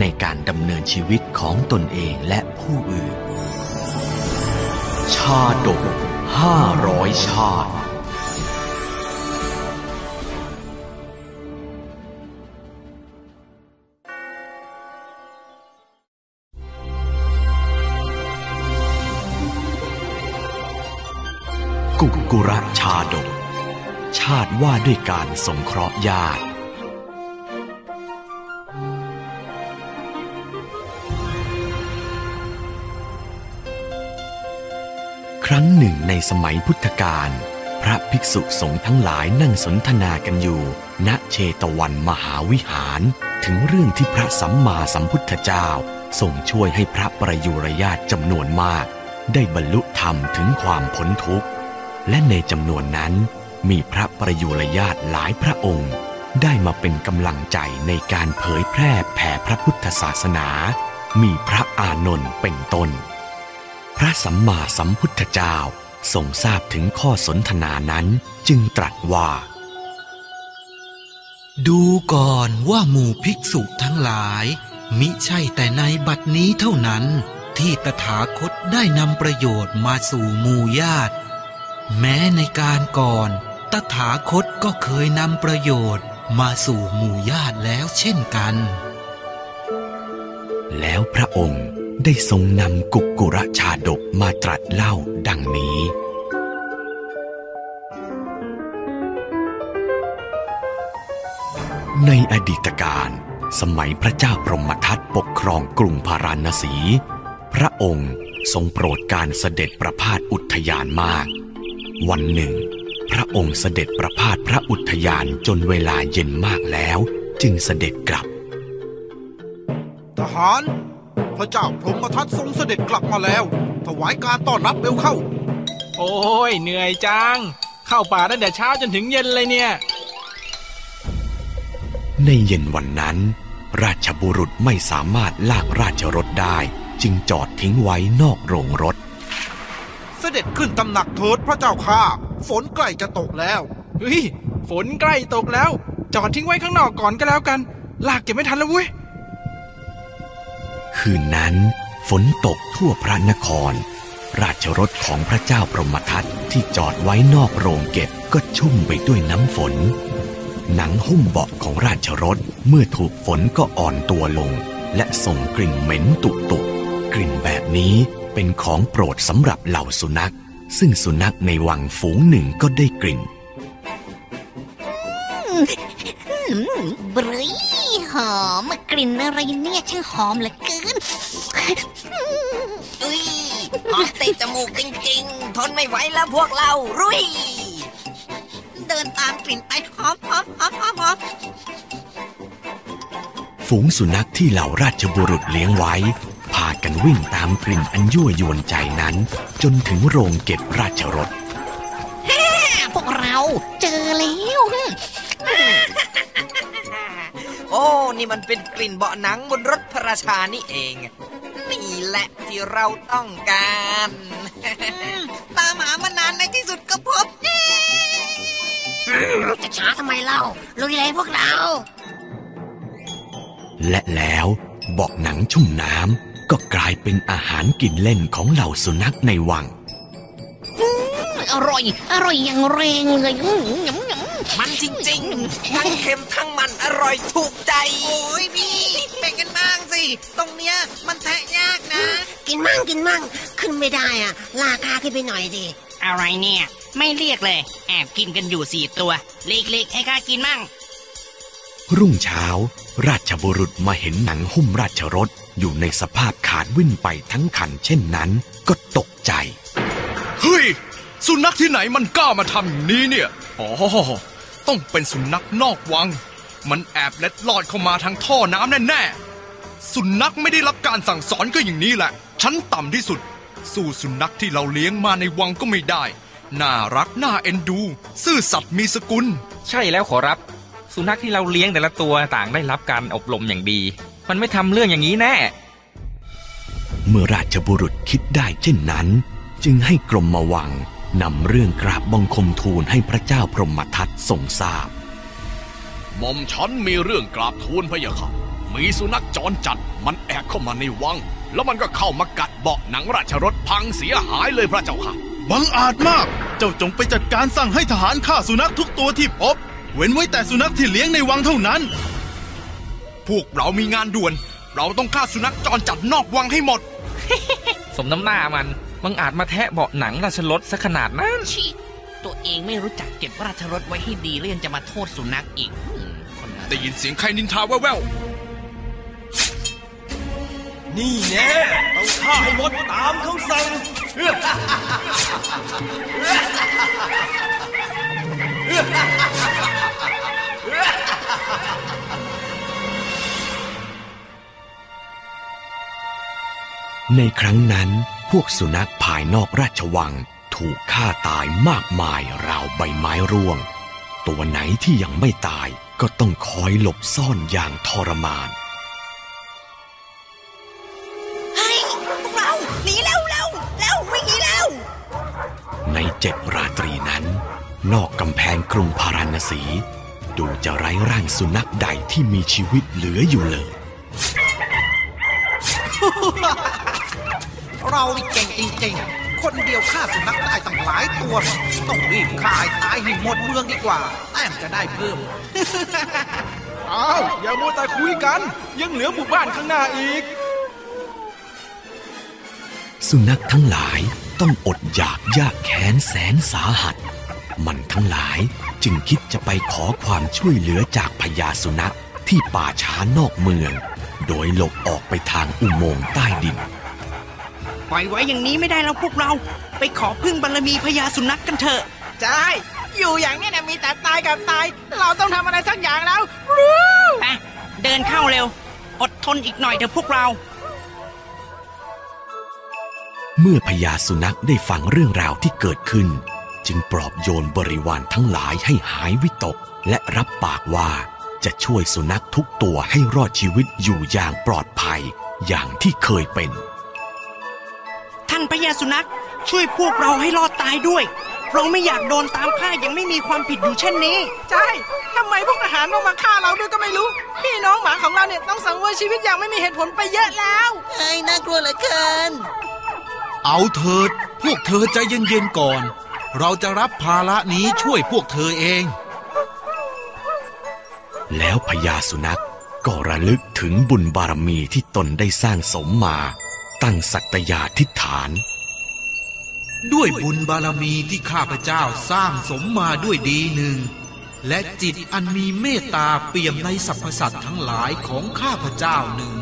ในการดำเนินชีวิตของตนเองและผู้อื่น ชาดกห้าร้อยชาติกุกุระชาดก ชาติว่าด้วยการสงเคราะห์ญาติ รั้งหนึ่งในสมัยพุทธกาลพระภิกษุสงฆ์ทั้งหลายนั่งสนทนากันอยู่ ณเชตวันมหาวิหาร ถึงเรื่องที่พระสัมมาสัมพุทธเจ้าทรงช่วยให้พระประยุรญาติจำนวนมาก ได้บรรลุธรรมถึงความพ้นทุกข์ และในจำนวนนั้น มีพระประยุรญาติหลายพระองค์ ได้มาเป็นกำลังใจในการเผยแพร่แผ่พระพุทธศาสนา มีพระอานนท์เป็นต้น ระสัมมาสัมพุทธเจ้าทรงทราบถึงข้อสนทนานั้นจึงตรัสว่า ดูก่อนว่าหมู่ภิกษุทั้งหลาย มิใช่แต่ในบัดนี้เท่านั้น ที่ตถาคตได้นำประโยชน์มาสู่หมู่ญาติ แม้ในการก่อน ตถาคตก็เคยนำประโยชน์มาสู่หมู่ญาติแล้วเช่นกัน แล้วพระองค์ ได้ทรงนำกุกกุระชาดกมาตรัสเล่าดังนี้ ในอดีตการสมัยพระเจ้าพรหมทัตปกครองกรุงพาราณสี พระองค์ทรงโปรดการเสด็จประพาสอุทยานมาก วันหนึ่ง พระองค์เสด็จประพาสพระอุทยานจนเวลาเย็นมากแล้ว จึงเสด็จกลับ ทหาร พระเจ้าพรหมทัตทรงเสด็จกลับมาแล้ว ถวายการต้อนรับเร็วเข้า โอ้ยเหนื่อยจัง เข้าป่าตั้งแต่เช้าจนถึงเย็นเลยเนี่ย ในเย็นวันนั้น ราชบุรุษไม่สามารถลากราชรถได้ จึงจอดทิ้งไว้นอกโรงรถ เสด็จขึ้นตำหนักเถิดพระเจ้าข้าฝนใกล้จะตกแล้วเฮ้ยฝนใกล้ตกแล้ว จอดทิ้งไว้ข้างนอกก่อนก็แล้วกัน ลากเก็บไม่ทันแล้วเว้ย คืนนั้น ฝนตกทั่วพระนคร ราชรถของพระเจ้าพรหมทัตที่จอดไว้นอกโรงเก็บก็ชุ่มไปด้วยน้ำฝน หนังหุ้มเบาะของราชรถเมื่อถูกฝนก็อ่อนตัวลง และส่งกลิ่นเหม็นตุตุกลิ่นแบบนี้เป็นของโปรดสำหรับเหล่าสุนัข ซึ่งสุนัขในวังฝูงหนึ่งก็ได้กลิ่นบรี หอมกลิ่นอะไรเนี่ยช่างหอมเหลือเกินอุ้ยหอมติดจมูกจริง ๆ ทนไม่ไหวแล้วพวกเรารุยเดินตามกลิ่นไปหอมหอมหอมหอมหอมฝูงสุนัขที่เหล่าราชบุรุษเลี้ยงไว้ พากันวิ่งตามกลิ่นอันยั่วยวนใจนั้น จนถึงโรงเก็บราชรถพวกเราเจอแล้ว โอ้ นี่มันเป็นกลิ่นเบาะหนังบนรถพระราชานี่เอง นี่แหละที่เราต้องการตามหามานานในที่สุดก็พบจะช้าทำไมเล่าลุยเลยพวกเรา และแล้วเบาะหนังชุ่มน้ำก็กลายเป็นอาหารกินเล่นของเหล่าสุนัขในวังอร่อย อร่อยอย่างแรงเลยอื้อหือหยำหย มันจริงๆ ทั้งเค็มทั้งมันอร่อยถูกใจ โอ้ยพี่แบ่งกันบ้างสิ ตรงเนี้ยมันแทะยากนะ กินมั่งกินมั่ง ขึ้นไม่ได้อะลากาขึ้นไปหน่อยดิอะไรเนี่ย ไม่เรียกเลย แอบกินกันอยู่สี่ตัวเล็กๆให้ข้ากินมั่ง รุ่งเช้า ราชบุรุษมาเห็นหนังหุ้มราชรถอยู่ในสภาพขาดวิ่นไปทั้งคันเช่นนั้น ก็ตกใจ เฮ้ย สุนัขที่ไหนมันกล้ามาทำอย่างนี้เนี่ย อ๋อ ต้องเป็นสุนัขนอกวัง มันแอบเล็ดลอดเข้ามาทางท่อน้ำแน่สุนัขไม่ได้รับการสั่งสอนก็อย่างนี้แหละฉันต่ำที่สุด สู้สุนัขที่เราเลี้ยงมาในวังก็ไม่ได้ น่ารักน่าเอ็นดู ซื่อสัตย์มีสกุล ใช่แล้วขอรับ สุนัขที่เราเลี้ยงแต่ละตัวต่างได้รับการอบรมอย่างดี มันไม่ทำเรื่องอย่างนี้แน่ เมื่อราชบุรุษคิดได้เช่นนั้น จึงให้กรมมาวัง นำเรื่องกราบบังคมทูลให้พระเจ้าพรหมทัตทรงทราบหม่อมฉันมีเรื่องกราบทูลพระยาค่ะ มีสุนัขจรจัดมันแอบเข้ามาในวัง แล้วมันก็เข้ามากัดเบาะหนังราชรถพังเสียหายเลยพระเจ้าค่ะ บังอาจมาก เจ้าจงไปจัดการสั่งให้ทหารฆ่าสุนัขทุกตัวที่พบ เว้นไว้แต่สุนัขที่เลี้ยงในวังเท่านั้น พวกเรามีงานด่วน เราต้องฆ่าสุนัขจรจัดนอกวังให้หมด สมน้ำหน้ามัน มึงอาจมาแทะเบาะหนังราชรถซะขนาดนั้นชิตัวเองไม่รู้จักเก็บราชรถไว้ให้ดีแล้วยังจะมาโทษสุนัขอีกอืมคนอะไรได้ยินเสียงใครนินทาแว่วนี่แน่ต้องฆ่าให้หมดตามคำสั่ง ในครั้งนั้น พวกสุนัขภายนอกราชวังถูกฆ่าตายมากมายราวใบไม้ร่วง ตัวไหนที่ยังไม่ตายก็ต้องคอยหลบซ่อนอย่างทรมานเฮ้ยพวกเราหนีเร็วเร็วเร็ววิ่งหนีเร็วในเจ็ดราตรีนั้น นอกกำแพงกรุงพาราณสี ดูจะไร้ร่างสุนัขใดที่มีชีวิตเหลืออยู่เลย เรานี่เก่งจริงๆ คนเดียวฆ่าสุนัขได้ตั้งหลายตัว ต้องรีบฆ่าให้ตายให้หมดเมืองดีกว่า แต้มจะได้เพิ่ม อ้าว อย่ามัวแต่คุยกัน ยังเหลือหมู่บ้านข้างหน้าอีก สุนัขทั้งหลายต้องอดอยากยากแค้นแสนสาหัส มันทั้งหลายจึงคิดจะไปขอความช่วยเหลือจากพญาสุนัขที่ป่าช้านอกเมือง โดยหลบออกไปทางอุโมงค์ใต้ดิน ปล่อยไว้อย่างนี้ไม่ได้แล้วพวกเรา ไปขอพึ่งบารมีพญาสุนัขกันเถอะใช่อยู่อย่างนี้นะมีแต่ตายกับตาย เราต้องทำอะไรสักอย่างแล้วรู้ไปเดินเข้าเร็ว อดทนอีกหน่อยเถอะพวกเรา เมื่อพญาสุนัขได้ฟังเรื่องราวที่เกิดขึ้น จึงปลอบโยนบริวารทั้งหลายให้หายวิตก และรับปากว่าจะช่วยสุนัขทุกตัวให้รอดชีวิตอยู่อย่างปลอดภัยอย่างที่เคยเป็นท่านพญา สุนัข ช่วยพวกเราให้รอดตายด้วย เราไม่อยากโดนตามฆ่ายังไม่มีความผิดอยู่เช่นนี้ ใช่ทำไมพวกทหารต้องมาฆ่าเราด้วยก็ไม่รู้ พี่น้องหมาของเราเนี่ยต้องสังเวยชีวิตอย่างไม่มีเหตุผลไปเยอะแล้วเฮ้ยน่ากลัวเหลือเกิน เอาเถิด พวกเธอใจเย็นๆก่อน เราจะรับภาระนี้ช่วยพวกเธอเอง แล้วพญาสุนัขก็ระลึกถึงบุญบารมีที่ตนได้สร้างสมมา ตั้งสัตยาธิษฐาน ด้วยบุญบารมีที่ข้าพเจ้าสร้างสมมาด้วยดีหนึ่ง และจิตอันมีเมตตาเปี่ยมในสรรพสัตว์ทั้งหลายของข้าพเจ้าหนึ่ง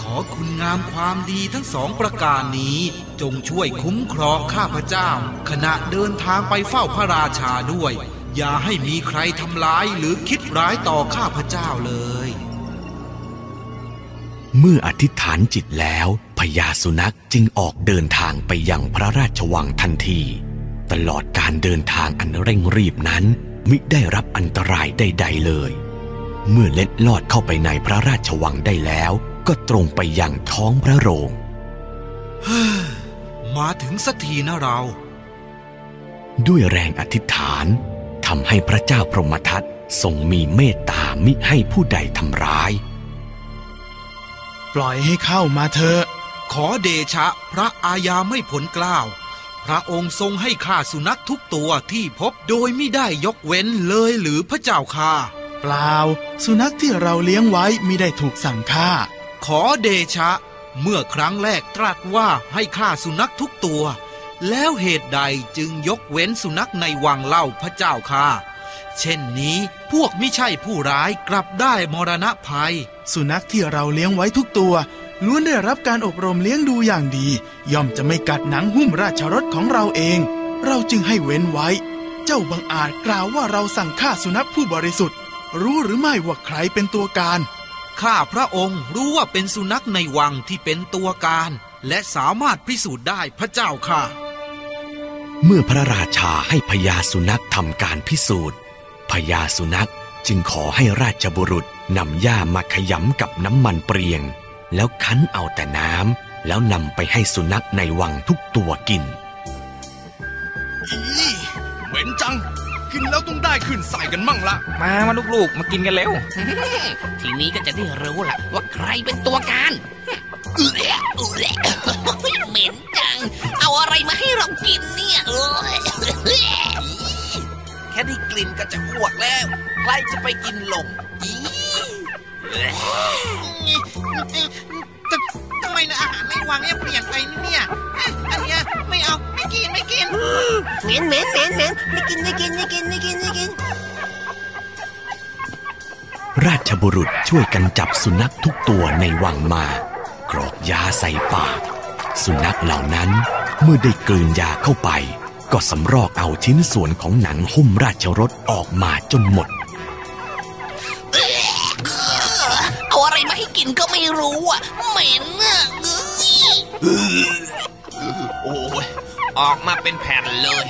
ขอคุณงามความดีทั้งสองประการนี้จงช่วยคุ้มครองข้าพเจ้า ขณะเดินทางไปเฝ้าพระราชาด้วย อย่าให้มีใครทำร้ายหรือคิดร้ายต่อข้าพเจ้าเลย เมื่ออธิษฐานจิตแล้วพญาสุนัขจึงออกเดินทางไปยังพระราชวังทันที ตลอดการเดินทางอันเร่งรีบนั้น มิได้รับอันตรายใด ๆเลย เมื่อเล็ดลอดเข้าไปในพระราชวังได้แล้ว ก็ตรงไปยังท้องพระโรงมาถึงสักทีนะเรา ด้วยแรงอธิษฐานทำให้พระเจ้าพรหมทัตทรงมีเมตตามิให้ผู้ใดทำร้าย ปล่อยให้เข้ามาเถอะ ขอเดชะพระอาญาไม่ผลกล้าว พระองค์ทรงให้ฆ่าสุนัขทุกตัวที่พบโดยไม่ได้ยกเว้นเลยหรือพระเจ้าค่าเปล่า สุนัขที่เราเลี้ยงไว้ไม่ได้ถูกสั่งฆ่า ขอเดชะ เมื่อครั้งแรกตรัสว่าให้ฆ่าสุนัขทุกตัว แล้วเหตุใดจึงยกเว้นสุนัขในวังเล่าพระเจ้าค่า เช่นนี้พวกไม่ใช่ผู้ร้ายกลับได้มรณะภัย สุนัขที่เราเลี้ยงไว้ทุกตัวล้วนได้รับการอบรมเลี้ยงดูอย่างดี ย่อมจะไม่กัดหนังหุ้มราชรถของเราเอง เราจึงให้เว้นไว้ เจ้าบังอาจกล่าวว่าเราสั่งฆ่าสุนัขผู้บริสุทธิ์ รู้หรือไม่ว่าใครเป็นตัวการ ข้าพระองค์รู้ว่าเป็นสุนัขในวังที่เป็นตัวการ และสามารถพิสูจน์ได้พระเจ้าค่ะ เมื่อพระราชาให้พญาสุนัขทำการพิสูจน์ พญาสุนัขจึงขอให้ราชบุรุษนำหญ้ามาขยำกับน้ำมันเปรียง แล้วคั้นเอาแต่น้ำแล้วนำไปให้สุนัขในวังทุกตัวกินอีเหม็นจัง กินแล้วต้องได้ขึ้นใส่กันมั่งละ มามาลูกๆ มากินกันเร็วทีนี้ก็จะได้รู้ล่ะว่าใครเป็นตัวการเอื้อเอื้อเหม็นจัง เอาอะไรมาให้เรากินเนี่ยเอ้ยแค่ได้กลิ่นก็จะอ้วกแล้ว ใครจะไปกินลงอีททำไมนะอาหารในวังเนี่ยเปลี่ยนไปเนี่ยอะอันเนี้ยไม่เอาไม่กินไม่กินเหม็นเหม็นเหม็นเหม็นไม่กินไม่กินไม่กินไม่กินไม่กิน ราชบุรุษช่วยกันจับสุนัขทุกตัวในวังมากรอกยาใส่ปาก สุนัขเหล่านั้นเมื่อได้กลืนยาเข้าไป ก็สำรอกเอาชิ้นส่วนของหนังหุ้มราชรถออกมาจนหมด เอาอะไรมาให้กินก็ไม่รู้อะเหม็นอะเอ้ยโอ้ยออกมาเป็นแผ่นเลย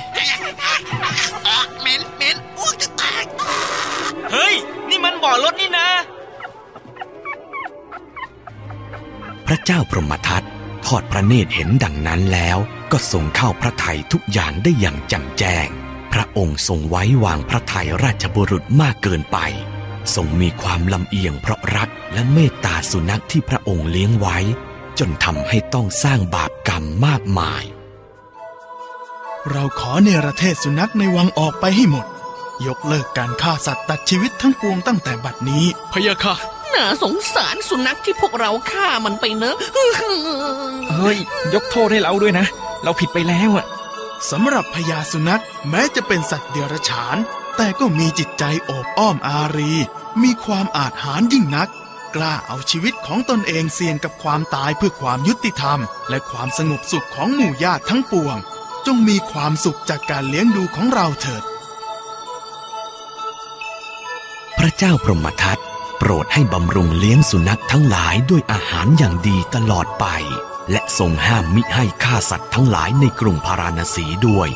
อะเหม็นเหม็นอ้วกจะแตกเฮ้ย นี่มันบ่อรถนี่นะ พระเจ้าพรหมทัตทอ ดพระเนตรเห็นดังนั้นแล้วก็ทรงเข้าพระทัยทุกอย่างได้อย่างแจ่มแจ้ง พระองค์ทรงไว้วางพระทัยราชบุรุษมากเกินไป ทรงมีความลำเอียงเพราะรักและเมตตาสุนัขที่พระองค์เลี้ยงไว้ จนทำให้ต้องสร้างบาปกรรมมากมาย เราขอเนรเทศสุนัขในวังออกไปให้หมด ยกเลิกการฆ่าสัตว์ตัดชีวิตทั้งปวงตั้งแต่บัดนี้พะยะค่ะ น่าสงสารสุนัขที่พวกเราฆ่ามันไปเนอะ เฮ้ย ยกโทษให้เราด้วยนะ เราผิดไปแล้วอะสำหรับพญาสุนัขแม้จะเป็นสัตว์เดรัจฉาน แต่ก็มีจิตใจโอบอ้อมอารี มีความอาจหาญยิ่งนัก กล้าเอาชีวิตของตนเองเสี่ยงกับความตายเพื่อความยุติธรรม และความสงบสุขของหมู่ญาติทั้งปวง จงมีความสุขจากการเลี้ยงดูของเราเถิด พระเจ้าพรหมทัต โปรดให้บำรุงเลี้ยงสุนัขทั้งหลายด้วยอาหารอย่างดีตลอดไป และทรงห้ามมิให้ฆ่าสัตว์ทั้งหลายในกรุงพาราณสีด้วย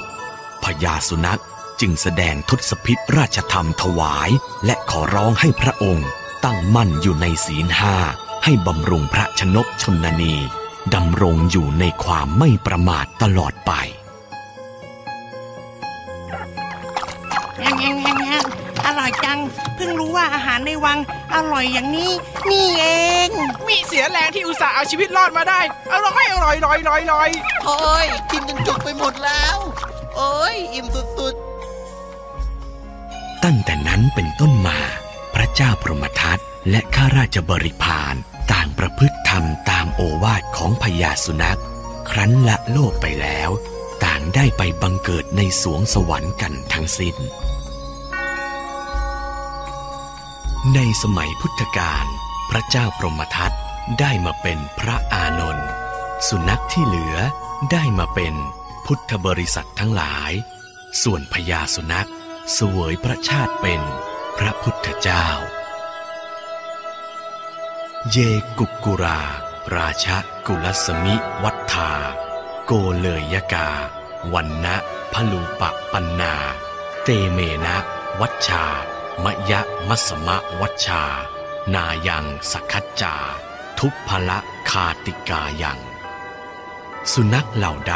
พญาสุนัขจึงแสดงทศพิธราชธรรมถวาย และขอร้องให้พระองค์ตั้งมั่นอยู่ในศีลห้าให้บำรุงพระชนกชนนีดำรงอยู่ในความไม่ประมาทตลอดไป เพิ่งรู้ว่าอาหารในวังอร่อยอย่างนี้ นี่เอง มีเสียแรงที่อุตส่าห์เอาชีวิตรอดมาได้ อร่อยอร่อยอร่อยอร่อยอร่อยโอ้ยกินจนจุกไปหมดแล้ว โอ้ยอิ่มสุดตั้งแต่นั้นเป็นต้นมา พระเจ้าพรหมทัตและข้าราชบริพารต่างประพฤติธรรมตามโอวาทของพญาสุนัข ครั้นละโลกไปแล้ว ต่างได้ไปบังเกิดในสวงสวรรค์กันทั้งสิ้น ในสมัยพุทธกาลพระเจ้าพรหมทัตได้มาเป็นพระอานนท์สุนัขที่เหลือได้มาเป็นพุทธบริษัททั้งหลาย ส่วนพญาสุนัขสวยพระชาติเป็นพระพุทธเจ้า เยกุกุรา ราชกุลสมิวัฏธาโกเลยยกา วันนะพลูปะปันนา เตเมนะ วัชชา มยะมัสมะวัชชา นายังสักคัจจา ทุพพละคาติกายัง สุนัขเหล่าใด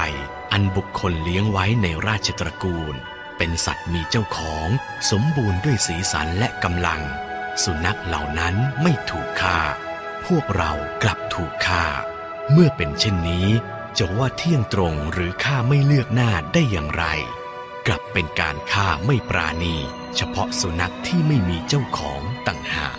อันบุคคลเลี้ยงไว้ในราชตระกูล เป็นสัตว์มีเจ้าของสมบูรณ์ด้วยสีสันและกำลัง สุนัขเหล่านั้นไม่ถูกฆ่า พวกเรากลับถูกฆ่า เมื่อเป็นเช่นนี้จะว่าเที่ยงตรงหรือฆ่าไม่เลือกหน้าได้อย่างไร กลับเป็นการฆ่าไม่ปราณี เฉพาะสุนัขที่ไม่มีเจ้าของต่างหาก